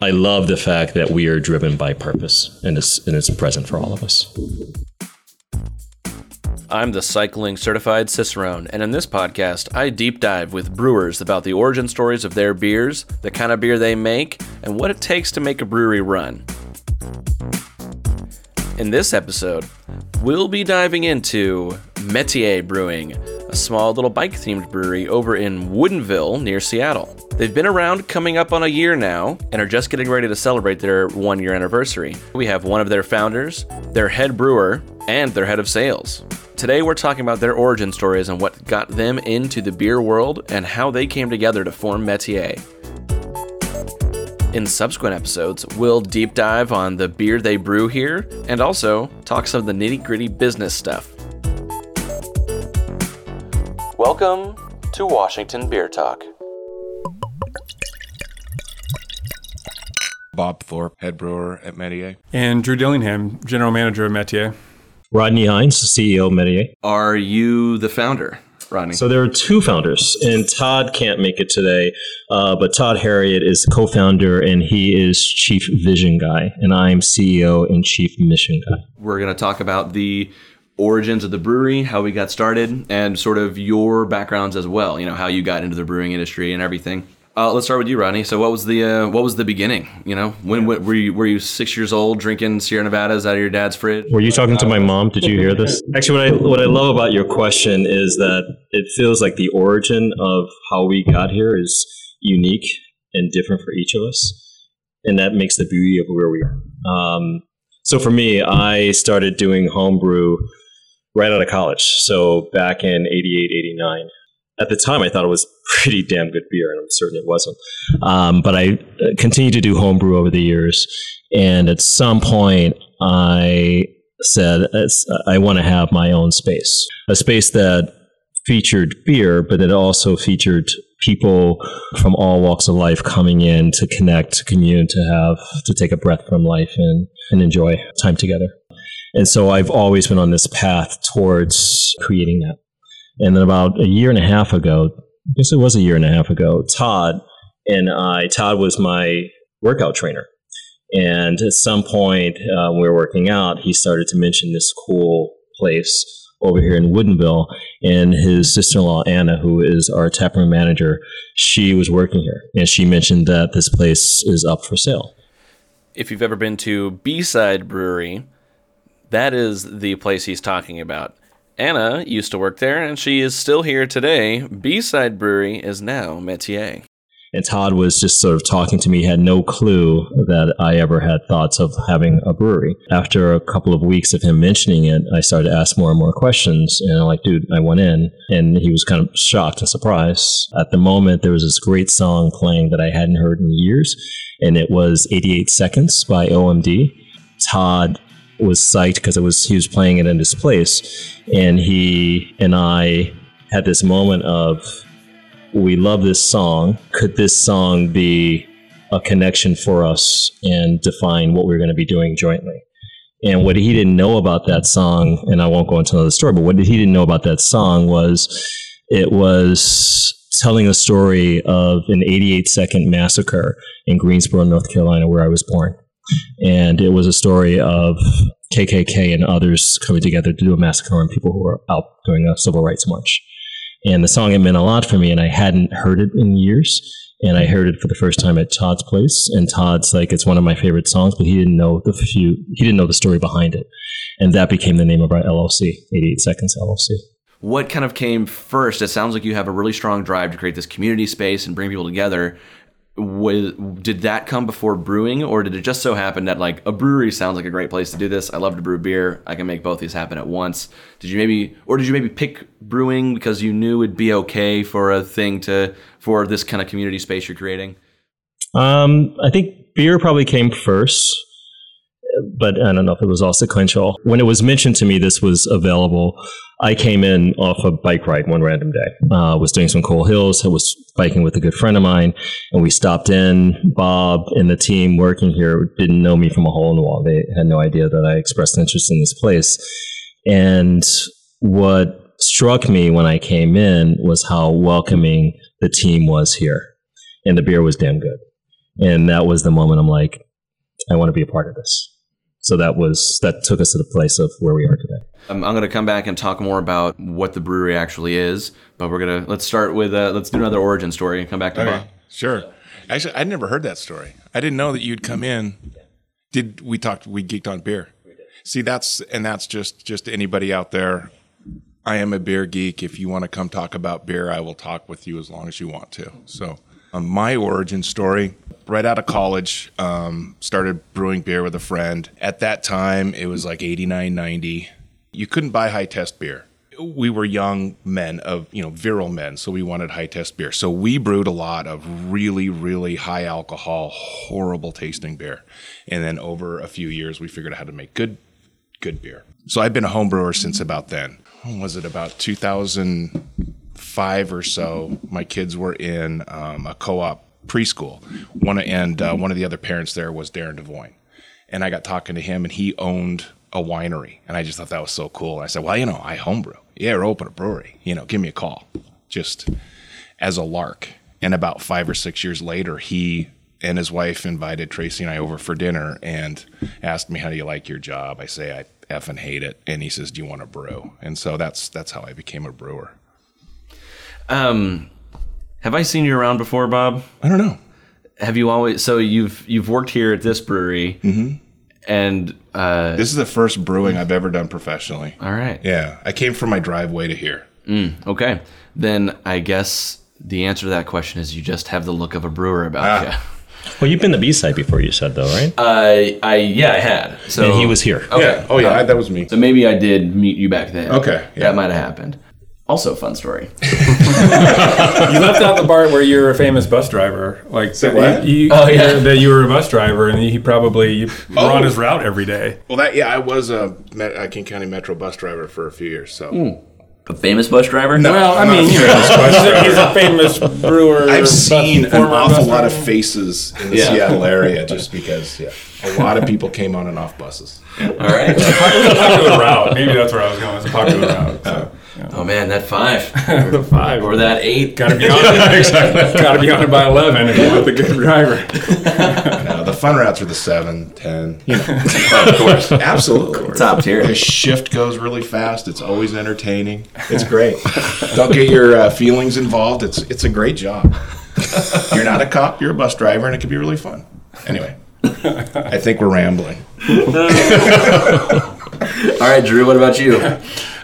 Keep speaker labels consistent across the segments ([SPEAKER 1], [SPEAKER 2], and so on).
[SPEAKER 1] I love the fact that we are driven by purpose and it's, and it's present for all of us.
[SPEAKER 2] I'm the cycling certified Cicerone, and in this podcast, I deep dive with brewers about the origin stories of their beers, the kind of beer they make, and what it takes to make a brewery run. In this episode, we'll be diving into Metier Brewing, a small little bike themed brewery over in Woodinville near Seattle. They've been around coming up on a year now and are just getting ready to celebrate their one year anniversary. We have one of their founders, their head brewer, and their head of sales. Today, we're talking about their origin stories and what got them into the beer world and how they came together to form Metier. In subsequent episodes, we'll deep dive on the beer they brew here and also talk some of the nitty gritty business stuff. Welcome to Washington Beer Talk.
[SPEAKER 3] Bob Thorpe, head brewer at Metier.
[SPEAKER 4] And Drew Dillingham, general manager of Metier.
[SPEAKER 1] Rodney Hines, CEO of Metier.
[SPEAKER 2] Are you the founder, Rodney?
[SPEAKER 1] So there are two founders, and Todd can't make it today, uh, but Todd Harriet is co-founder, and he is chief vision guy, and I'm CEO and chief mission guy.
[SPEAKER 2] We're going to talk about the origins of the brewery, how we got started, and sort of your backgrounds as well. You know, how you got into the brewing industry and everything. Uh, let's start with you, Rodney. So, what was the uh, what was the beginning? You know, when, when were you were you six years old drinking Sierra Nevadas out of your dad's fridge?
[SPEAKER 1] Were you talking to my mom? Did you hear this? Actually, what I what I love about your question is that it feels like the origin of how we got here is unique and different for each of us, and that makes the beauty of where we are. Um, so, for me, I started doing homebrew right out of college. So, back in 88, 89 at the time, I thought it was pretty damn good beer, and I'm certain it wasn't. Um, but I uh, continued to do homebrew over the years, and at some point, I said, I want to have my own space, a space that featured beer, but it also featured people from all walks of life coming in to connect, to commune, to have, to take a breath from life and, and enjoy time together. And so I've always been on this path towards creating that. And then about a year and a half ago, I guess it was a year and a half ago, Todd and I, Todd was my workout trainer. And at some point, uh, we were working out, he started to mention this cool place over here in Woodinville. And his sister in law, Anna, who is our taproom manager, she was working here. And she mentioned that this place is up for sale.
[SPEAKER 2] If you've ever been to B Side Brewery, that is the place he's talking about. Anna used to work there, and she is still here today. B Side Brewery is now Metier.
[SPEAKER 1] And Todd was just sort of talking to me, had no clue that I ever had thoughts of having a brewery. After a couple of weeks of him mentioning it, I started to ask more and more questions. And I'm like, dude, I went in, and he was kind of shocked and surprised. At the moment, there was this great song playing that I hadn't heard in years, and it was 88 Seconds by OMD. Todd was psyched because it was he was playing it in his place, and he and I had this moment of we love this song. Could this song be a connection for us and define what we're going to be doing jointly? And what he didn't know about that song, and I won't go into another story, but what he didn't know about that song was it was telling a story of an 88 second massacre in Greensboro, North Carolina, where I was born and it was a story of KKK and others coming together to do a massacre on people who were out doing a civil rights march. And the song had meant a lot for me, and I hadn't heard it in years. And I heard it for the first time at Todd's place, and Todd's like it's one of my favorite songs, but he didn't know the few he didn't know the story behind it, and that became the name of our LLC, 88 Seconds LLC
[SPEAKER 2] what kind of came first? It sounds like you have a really strong drive to create this community space and bring people together was, did that come before brewing or did it just so happen that like a brewery sounds like a great place to do this? I love to brew beer. I can make both these happen at once. Did you maybe or did you maybe pick brewing because you knew it'd be okay for a thing to for this kind of community space you're creating?
[SPEAKER 1] Um, i think beer probably came first but I don't know if it was all sequential. When it was mentioned to me this was available, I came in off a bike ride one random day. Uh, was doing some cool hills. I was biking with a good friend of mine, and we stopped in. Bob and the team working here didn't know me from a hole in the wall. They had no idea that I expressed interest in this place. And what struck me when I came in was how welcoming the team was here, and the beer was damn good. and that was the moment I'm like, I want to be a part of this. So that was that took us to the place of where we are today.
[SPEAKER 2] Um, I'm going to come back and talk more about what the brewery actually is, but we're gonna let's start with uh, let's do another origin story and come back to Bob.
[SPEAKER 3] Sure. Actually, I'd never heard that story. I didn't know that you'd come in. Did we talked? We geeked on beer. See, that's and that's just just anybody out there. I am a beer geek. If you want to come talk about beer, I will talk with you as long as you want to. So, my origin story right out of college, um, started brewing beer with a friend. At that time, it was like 89, 90. You couldn't buy high test beer. We were young men of, you know, virile men, so we wanted high test beer. So we brewed a lot of really, really high alcohol, horrible tasting beer. And then over a few years, we figured out how to make good, good beer. So I've been a home brewer since about then. When was it about 2005 or so? My kids were in um, a co-op preschool. One and uh, one of the other parents there was Darren Devoyne, and I got talking to him, and he owned a winery, and I just thought that was so cool. I said, "Well, you know, I homebrew. Yeah, or open a brewery. You know, give me a call, just as a lark." And about five or six years later, he and his wife invited Tracy and I over for dinner and asked me, "How do you like your job?" I say, "I effing hate it," and he says, "Do you want to brew?" And so that's that's how I became a brewer.
[SPEAKER 2] Um, have I seen you around before, Bob?
[SPEAKER 3] I don't know.
[SPEAKER 2] Have you always? So you've you've worked here at this brewery, mm-hmm. and uh,
[SPEAKER 3] This is the first brewing I've ever done professionally.
[SPEAKER 2] all right,
[SPEAKER 3] Yeah, I came from my driveway to here.
[SPEAKER 2] Mm, okay. Then I guess the answer to that question is you just have the look of a brewer about ah. you.
[SPEAKER 1] Well, you've been the B side before, you said though, right?
[SPEAKER 2] I I yeah I had. So
[SPEAKER 1] and he was here.
[SPEAKER 2] Okay.
[SPEAKER 3] Yeah. Oh yeah, I, that was me.
[SPEAKER 2] So maybe I did meet you back then.
[SPEAKER 3] Okay, yeah.
[SPEAKER 2] That might have happened. Also, fun story.
[SPEAKER 4] You left out the part where you're a famous bus driver. Like so
[SPEAKER 3] what?
[SPEAKER 4] You, you-
[SPEAKER 2] Oh, yeah.
[SPEAKER 4] that you were a bus driver, and he probably you were
[SPEAKER 3] Oh.
[SPEAKER 4] on his route every day.
[SPEAKER 3] Well, that yeah, I was a, a uh, King County Metro bus driver for a few years. So hmm.
[SPEAKER 2] A famous bus driver?
[SPEAKER 4] Well, I mean,
[SPEAKER 3] a
[SPEAKER 4] you know, he's a, he's a famous brewer.
[SPEAKER 3] I've
[SPEAKER 4] bus-
[SPEAKER 3] seen an awful lot of faces in the
[SPEAKER 2] Yeah.
[SPEAKER 3] Seattle area just because yeah, a lot of people came on and off buses.
[SPEAKER 2] All right.
[SPEAKER 4] It's a popular route. Maybe that's where I was going. It's a popular route. So, uh,
[SPEAKER 2] oh man, that five
[SPEAKER 4] the five.
[SPEAKER 2] or that eight.
[SPEAKER 4] Gotta be on it. exactly. Gotta be on it by eleven if you're with a good driver.
[SPEAKER 3] Now, the fun routes are the 7, 10, you know. of course. Absolutely.
[SPEAKER 2] Top tier.
[SPEAKER 3] The shift goes really fast. It's always entertaining. It's great. Don't get your uh, feelings involved. It's it's a great job. You're not a cop. You're a bus driver, and it can be really fun. Anyway, I think we're rambling.
[SPEAKER 2] All right, Drew. What about you?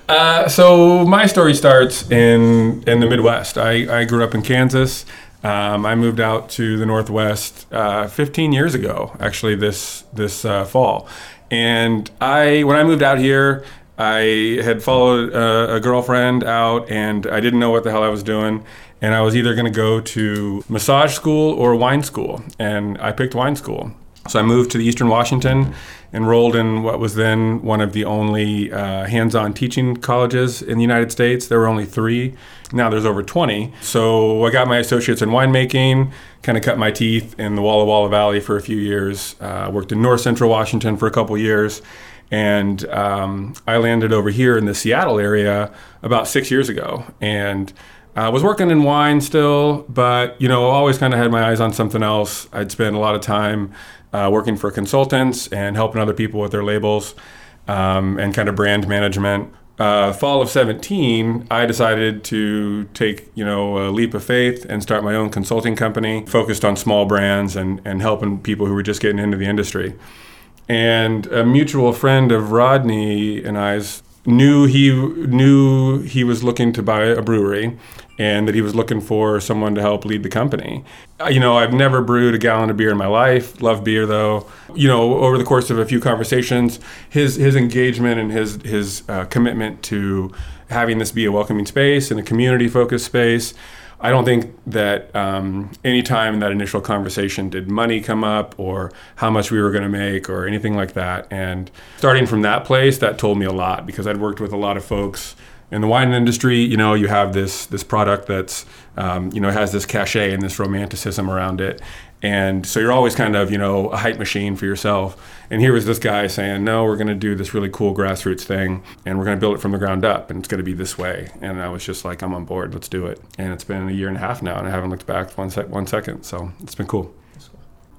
[SPEAKER 4] Uh, so my story starts in in the Midwest. I, I grew up in Kansas. Um, I moved out to the Northwest uh, 15 years ago, actually this this uh, fall. And I when I moved out here, I had followed uh, a girlfriend out, and I didn't know what the hell I was doing. And I was either going to go to massage school or wine school, and I picked wine school. So I moved to the Eastern Washington, enrolled in what was then one of the only uh, hands-on teaching colleges in the United States. There were only three. Now there's over 20. So I got my associates in winemaking, kind of cut my teeth in the Walla Walla Valley for a few years. Uh, worked in North Central Washington for a couple years. And um, I landed over here in the Seattle area about six years ago. And I was working in wine still, but you know, always kind of had my eyes on something else. I'd spend a lot of time uh, working for consultants and helping other people with their labels um, and kind of brand management. Uh, fall of 17, I decided to take you know a leap of faith and start my own consulting company focused on small brands and, and helping people who were just getting into the industry. And a mutual friend of Rodney and I's knew he knew he was looking to buy a brewery and that he was looking for someone to help lead the company. You know, I've never brewed a gallon of beer in my life. Love beer though. You know, over the course of a few conversations, his his engagement and his his uh, commitment to having this be a welcoming space and a community focused space. I don't think that um, any time in that initial conversation did money come up or how much we were going to make or anything like that. And starting from that place, that told me a lot because I'd worked with a lot of folks in the wine industry. You know, you have this this product that's um, you know has this cachet and this romanticism around it, and so you're always kind of you know a hype machine for yourself. And here was this guy saying, "No, we're going to do this really cool grassroots thing, and we're going to build it from the ground up, and it's going to be this way." And I was just like, "I'm on board. Let's do it." And it's been a year and a half now, and I haven't looked back one sec- one second. So it's been cool.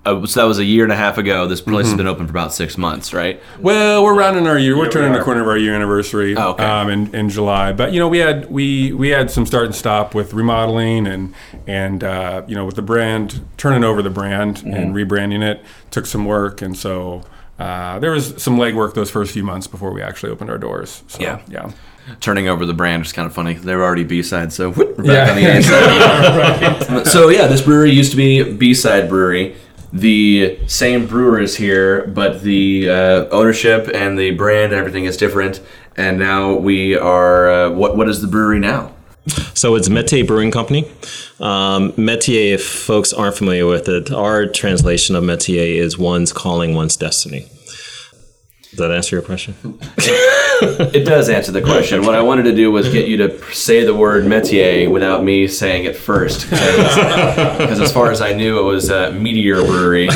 [SPEAKER 2] Uh, so that was a year and a half ago. This place
[SPEAKER 4] Mm-hmm.
[SPEAKER 2] has been open for about six months, right?
[SPEAKER 4] Well, we're rounding our year. We're turning the corner of our year anniversary
[SPEAKER 2] Oh, okay.
[SPEAKER 4] um, in, in July. But you know, we had we we had some start and stop with remodeling and and uh, you know with the brand turning over the brand
[SPEAKER 2] Mm-hmm.
[SPEAKER 4] and rebranding it took some work, and so uh, there was some legwork those first few months before we actually opened our doors. So,
[SPEAKER 2] Yeah.
[SPEAKER 4] yeah.
[SPEAKER 2] Turning over the brand is kind of funny. They were already B side, so whoop, we're back
[SPEAKER 4] Yeah.
[SPEAKER 2] on the A side. So yeah, this brewery used to be B side brewery. The same brewer is here, but the uh, ownership and the brand and everything is different. And now we are. Uh, what what is the brewery now?
[SPEAKER 1] So it's Metier Brewing Company. Um, Metier, if folks aren't familiar with it, our translation of Metier is one's calling, one's destiny. Does that answer your question?
[SPEAKER 2] It does answer the question. What I wanted to do was get you to say the word métier without me saying it first, because as far as I knew, it was uh, Meteor Brewery.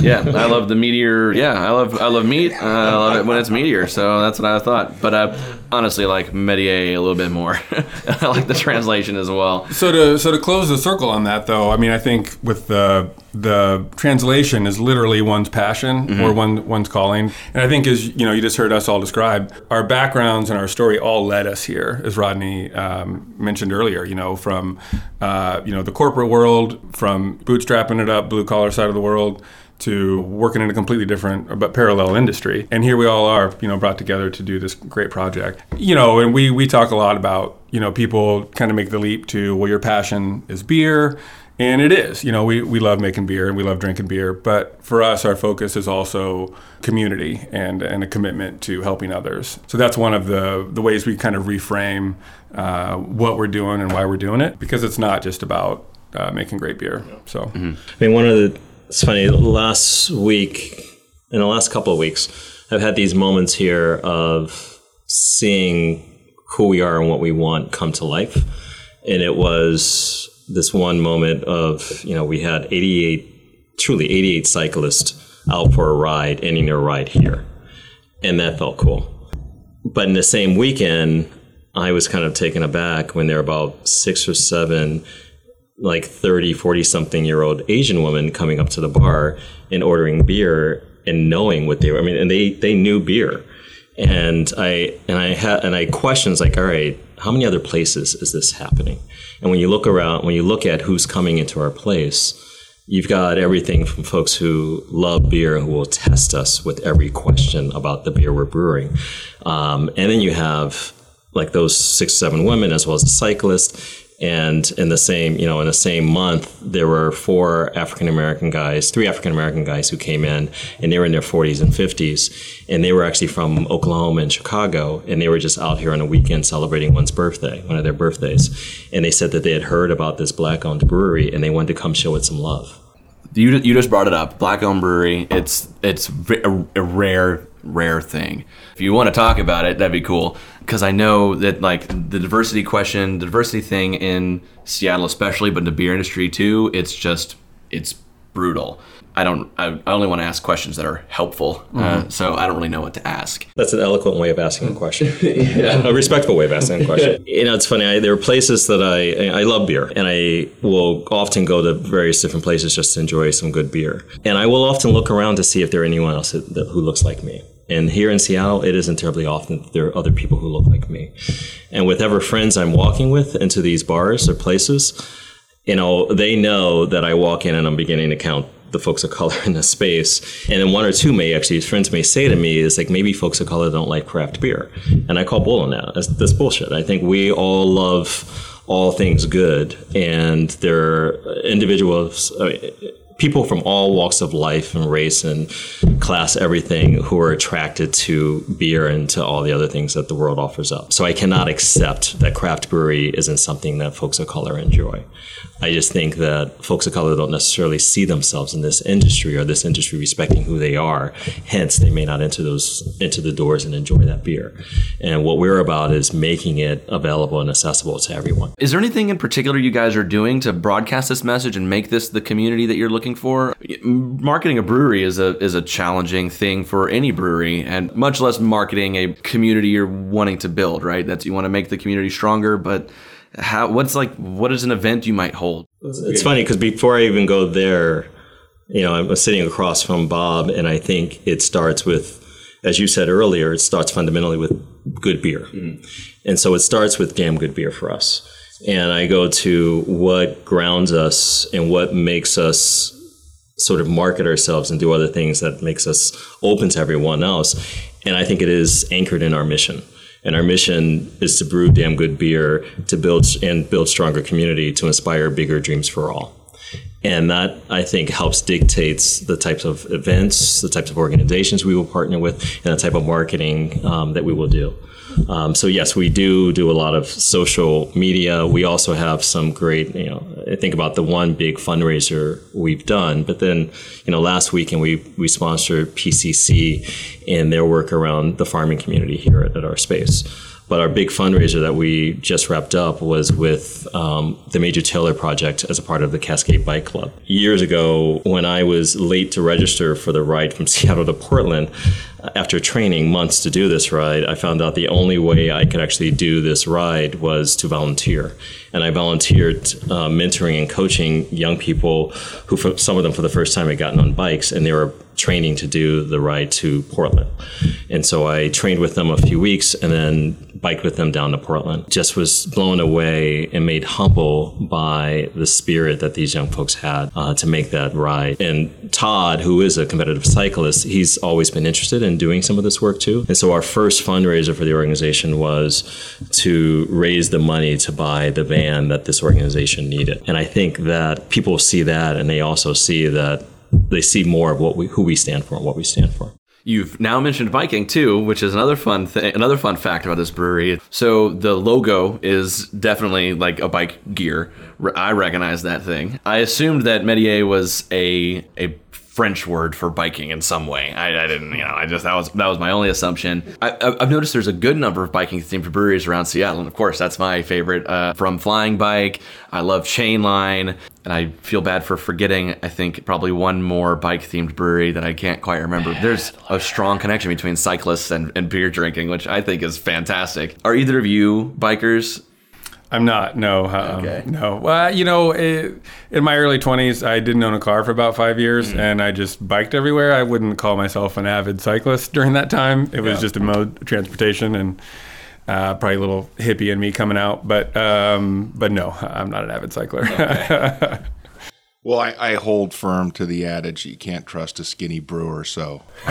[SPEAKER 2] Yeah, I love the Meteor. Yeah, I love I love meat. Uh, I love it when it's Meteor. So that's what I thought. But uh, honestly, like métier a little bit more. I like the translation as well.
[SPEAKER 4] So to so to close the circle on that though, I mean I think with the the translation is literally one's passion or one one's calling. And I think as you know, you just heard us all describe our backgrounds and our story all led us here, as Rodney um, mentioned earlier. You know, from uh, you know the corporate world, from bootstrapping it up, blue collar side of the world to working in a completely different but parallel industry. And here we all are, you know, brought together to do this great project. You know, and we we talk a lot about, you know, people kind of make the leap to well your passion is beer and it is. You know, we, we love making beer and we love drinking beer, but for us our focus is also community and and a commitment to helping others. So that's one of the the ways we kind of reframe uh, what we're doing and why we're doing it because it's not just about uh, making great beer. So
[SPEAKER 1] I mean, one of the it's funny. Last week, in the last couple of weeks, I've had these moments here of seeing who we are and what we want come to life, and it was this one moment of you know we had 88, truly 88 cyclists out for a ride, ending their ride here, and that felt cool. But in the same weekend, I was kind of taken aback when there were about six or seven like 30, 40 something year old Asian woman coming up to the bar and ordering beer and knowing what they were. I mean, and they, they knew beer. And I, and I had, and I questions like, all right, how many other places is this happening? And when you look around, when you look at who's coming into our place, you've got everything from folks who love beer who will test us with every question about the beer we're brewing. Um, and then you have like those six, seven women as well as the cyclist. And in the same, you know, in the same month, there were four African American guys, three African American guys who came in, and they were in their 40s and 50s, and they were actually from Oklahoma and Chicago, and they were just out here on a weekend celebrating one's birthday, one of their birthdays, and they said that they had heard about this black-owned brewery, and they wanted to come show it some love.
[SPEAKER 2] You, you just brought it up. Black owned brewery. It's it's a rare rare thing. If you want to talk about it, that'd be cool. Because I know that like the diversity question, the diversity thing in Seattle especially, but in the beer industry too, it's just it's brutal. I don't. I, I only want to ask questions that are helpful. Uh, so I don't really know what to ask.
[SPEAKER 1] That's an eloquent way of asking a question. A respectful way of asking a question. You know, it's funny. I, there are places that I I love beer, and I will often go to various different places just to enjoy some good beer. And I will often look around to see if there are anyone else that, that, who looks like me. And here in Seattle, it isn't terribly often that there are other people who look like me. And with ever friends I'm walking with into these bars or places, you know, they know that I walk in and I'm beginning to count the folks of color in the space. And then one or two may actually, friends may say to me, is like, maybe folks of color don't like craft beer. And I call bull on that. That's, that's bullshit. I think we all love all things good. And there are individuals, I mean, people from all walks of life and race and class, everything, who are attracted to beer and to all the other things that the world offers up. So I cannot accept that craft brewery isn't something that folks of color enjoy. I just think that folks of color don't necessarily see themselves in this industry or this industry respecting who they are. Hence, they may not enter those into the doors and enjoy that beer. And what we're about is making it available and accessible to everyone.
[SPEAKER 2] Is there anything in particular you guys are doing to broadcast this message and make this the community that you're looking for? Marketing a brewery is a is a challenging thing for any brewery, and much less marketing a community you're wanting to build. Right? That's you want to make the community stronger, but how? What's like? What is an event you might hold?
[SPEAKER 1] It's funny because before I even go there, You know, I'm sitting across from Bob, and I think it starts with, as you said earlier, it starts fundamentally with good beer. Mm-hmm. And so it starts with damn good beer for us. And I go to what grounds us and what makes us sort of market ourselves and do other things that makes us open to everyone else. And I think it is anchored in our mission. And our mission is to brew damn good beer, to build and build stronger community, to inspire bigger dreams for all. And that I think helps dictates the types of events, the types of organizations we will partner with, and the type of marketing um, that we will do. Um, so yes, we do do a lot of social media. We also have some great, you know, I think about the one big fundraiser we've done. But then, you know, last weekend we we sponsored PCC and their work around the farming community here at, at our space. But our big fundraiser that we just wrapped up was with um, the Major Taylor Project as a part of the Cascade Bike Club. Years ago, when I was late to register for the ride from Seattle to Portland, after training months to do this ride, I found out the only way I could actually do this ride was to volunteer. And I volunteered uh, mentoring and coaching young people who, for, some of them for the first time, had gotten on bikes and they were training to do the ride to Portland. And so I trained with them a few weeks and then biked with them down to Portland. Just was blown away and made humble by the spirit that these young folks had uh, to make that ride. And Todd, who is a competitive cyclist, he's always been interested in doing some of this work too. And so our first fundraiser for the organization was to raise the money to buy the van that this organization needed. And I think that people see that and they also see that they see more of what we who we stand for and what we stand for.
[SPEAKER 2] You've now mentioned biking too, which is another fun thing, another fun fact about this brewery. So the logo is definitely like a bike gear. I recognize that thing. I assumed that Metier was a a French word for biking in some way. I, I, didn't, you know, I just that was that was my only assumption. I, have noticed there's a good number of biking themed breweries around Seattle, and of course that's my favorite. Uh, from Flying Bike, I love Chainline, and I feel bad for forgetting. I think probably one more bike themed brewery that I can't quite remember. There's a strong connection between cyclists and, and beer drinking, which I think is fantastic. Are either of you bikers?
[SPEAKER 4] I'm not. No. Um, okay. No. Well, you know, it, in my early 20s, I didn't own a car for about five years, mm. and I just biked everywhere. I wouldn't call myself an avid cyclist during that time. It was yeah. just a mode of transportation, and uh, probably a little hippie in me coming out. But um, but no, I'm not an avid cycler. Okay.
[SPEAKER 3] Well, I, I, hold firm to the adage you can't trust a skinny brewer, so.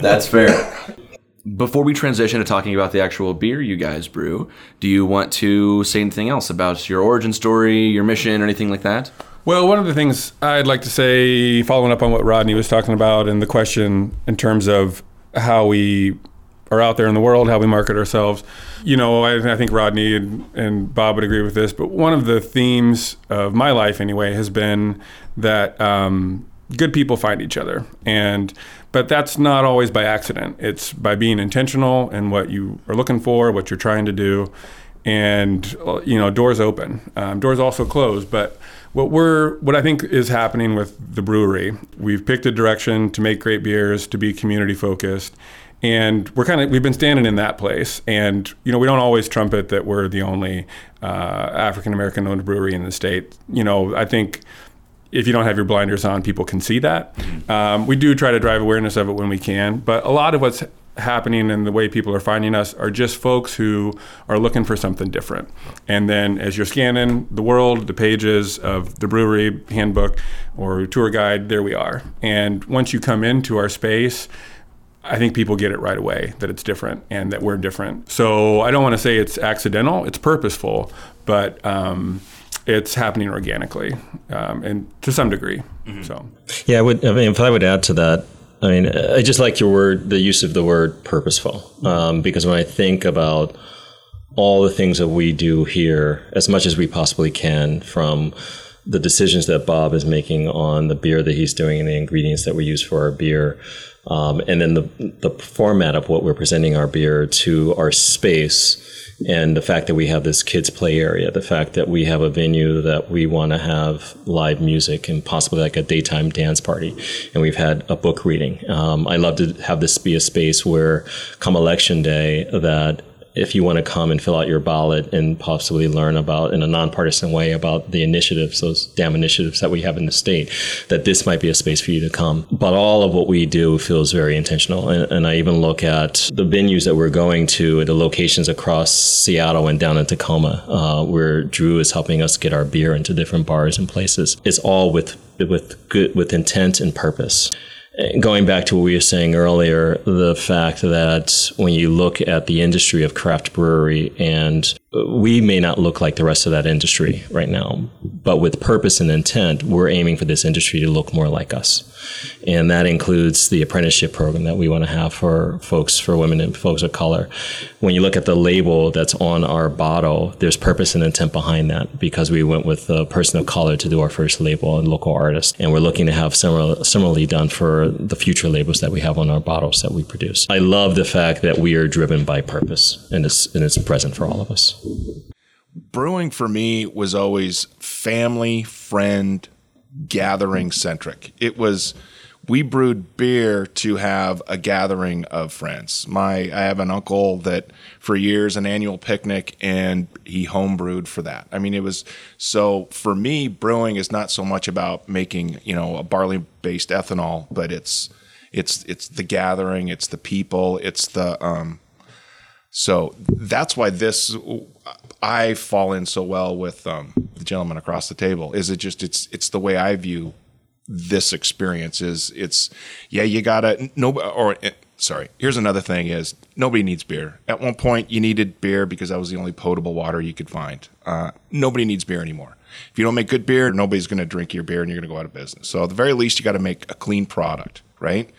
[SPEAKER 2] That's fair. Before we transition to talking about the actual beer you guys brew, do you want to say anything else about your origin story, your mission, or anything like that?
[SPEAKER 4] Well, one of the things I'd like to say, following up on what Rodney was talking about and the question in terms of how we are out there in the world, how we market ourselves. You know, I, I think Rodney and, and, Bob would agree with this, but one of the themes of my life, anyway, has been that um, good people find each other. And but that's not always by accident. It's by being intentional in what you are looking for, what you're trying to do, and you know doors open. Um, doors also close, but what we're what I think is happening with the brewery, we've picked a direction to make great beers, to be community focused, and we're kind of we've been standing in that place. And you know we don't always trumpet that we're the only uh, African American owned brewery in the state. You know I think if you don't have your blinders on, people can see that. Um, we do try to drive awareness of it when we can, but a lot of what's happening and the way people are finding us are just folks who are looking for something different. And then as you're scanning the world, the pages of the brewery handbook or tour guide, there we are. And once you come into our space, I think people get it right away that it's different and that we're different. So I don't want to say it's accidental, it's purposeful, but um, it's happening organically um, and to some degree. Mm-hmm. So,
[SPEAKER 1] yeah, I would. I mean, if I would add to that, I mean, I just like your word, the use of the word purposeful, um, because when I think about all the things that we do here, as much as we possibly can, from the decisions that Bob is making on the beer that he's doing and the ingredients that we use for our beer, um, and then the the format of what we're presenting our beer to our space and the fact that we have this kids play area the fact that we have a venue that we want to have live music and possibly like a daytime dance party. And we've had a book reading. Um, i love to have this be a space where come election day that if you want to come and fill out your ballot and possibly learn about in a nonpartisan way about the initiatives, those damn initiatives that we have in the state, that this might be a space for you to come. But all of what we do feels very intentional. And, and I even look at the venues that we're going to, the locations across Seattle and down in Tacoma, uh, where Drew is helping us get our beer into different bars and places. It's all with with good with intent and purpose going back to what we were saying earlier, the fact that when you look at the industry of craft brewery, and uh, we may not look like the rest of that industry right now, but with purpose and intent, we're aiming for this industry to look more like us. And that includes the apprenticeship program that we want to have for folks, for women and folks of color. When you look at the label that's on our bottle, there's purpose and intent behind that because we went with a person of color to do our first label and local artist. And we're looking to have similar, similarly done for the future labels that we have on our bottles that we produce. I love the fact that we are driven by purpose and it's, and it's present for all of us.
[SPEAKER 3] Brewing for me was always family, friend, gathering centric. It was we brewed beer to have a gathering of friends. My I have an uncle that for years an annual picnic and he homebrewed for that. I mean it was so for me brewing is not so much about making, you know, a barley based ethanol, but it's it's it's the gathering, it's the people, it's the um so that's why this I fall in so well with um, the gentleman across the table. Is it just it's it's the way I view this experience is it's yeah you gotta no or eh, sorry here's another thing is nobody needs beer. At one point you needed beer because that was the only potable water you could find. Uh, nobody needs beer anymore. If you don't make good beer nobody's going to drink your beer and you're going to go out of business. So at the very least you got to make a clean product right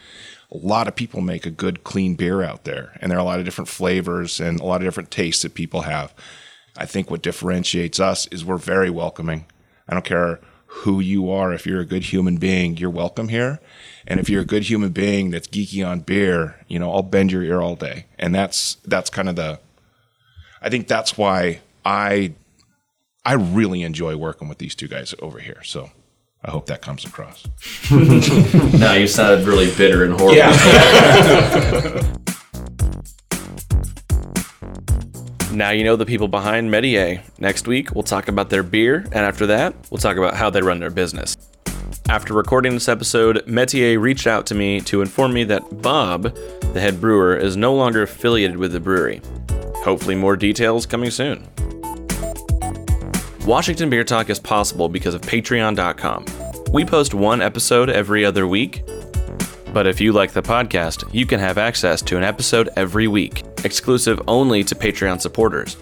[SPEAKER 3] a lot of people make a good clean beer out there and there are a lot of different flavors and a lot of different tastes that people have i think what differentiates us is we're very welcoming i don't care who you are. If you're a good human being, you're welcome here. And if you're a good human being that's geeky on beer, you know, I'll bend your ear all day. And that's that's kind of the I think that's why I I really enjoy working with these two guys over here. So I hope that comes across.
[SPEAKER 2] now you sounded really bitter and horrible. Yeah. Now you know the people behind Metier. Next week, we'll talk about their beer, and after that, we'll talk about how they run their business. After recording this episode, Metier reached out to me to inform me that Bob, the head brewer, is no longer affiliated with the brewery. Hopefully, more details coming soon. Washington Beer Talk is possible because of Patreon.com. We post one episode every other week, but if you like the podcast, you can have access to an episode every week, exclusive only to Patreon supporters.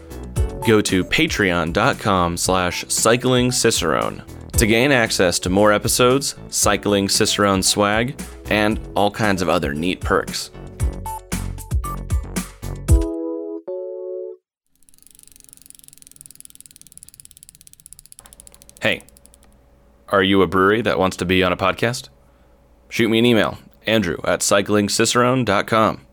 [SPEAKER 2] Go to patreon.com slash cyclingcicerone to gain access to more episodes, Cycling Cicerone swag, and all kinds of other neat perks. Are you a brewery that wants to be on a podcast? Shoot me an email Andrew at cyclingcicerone.com.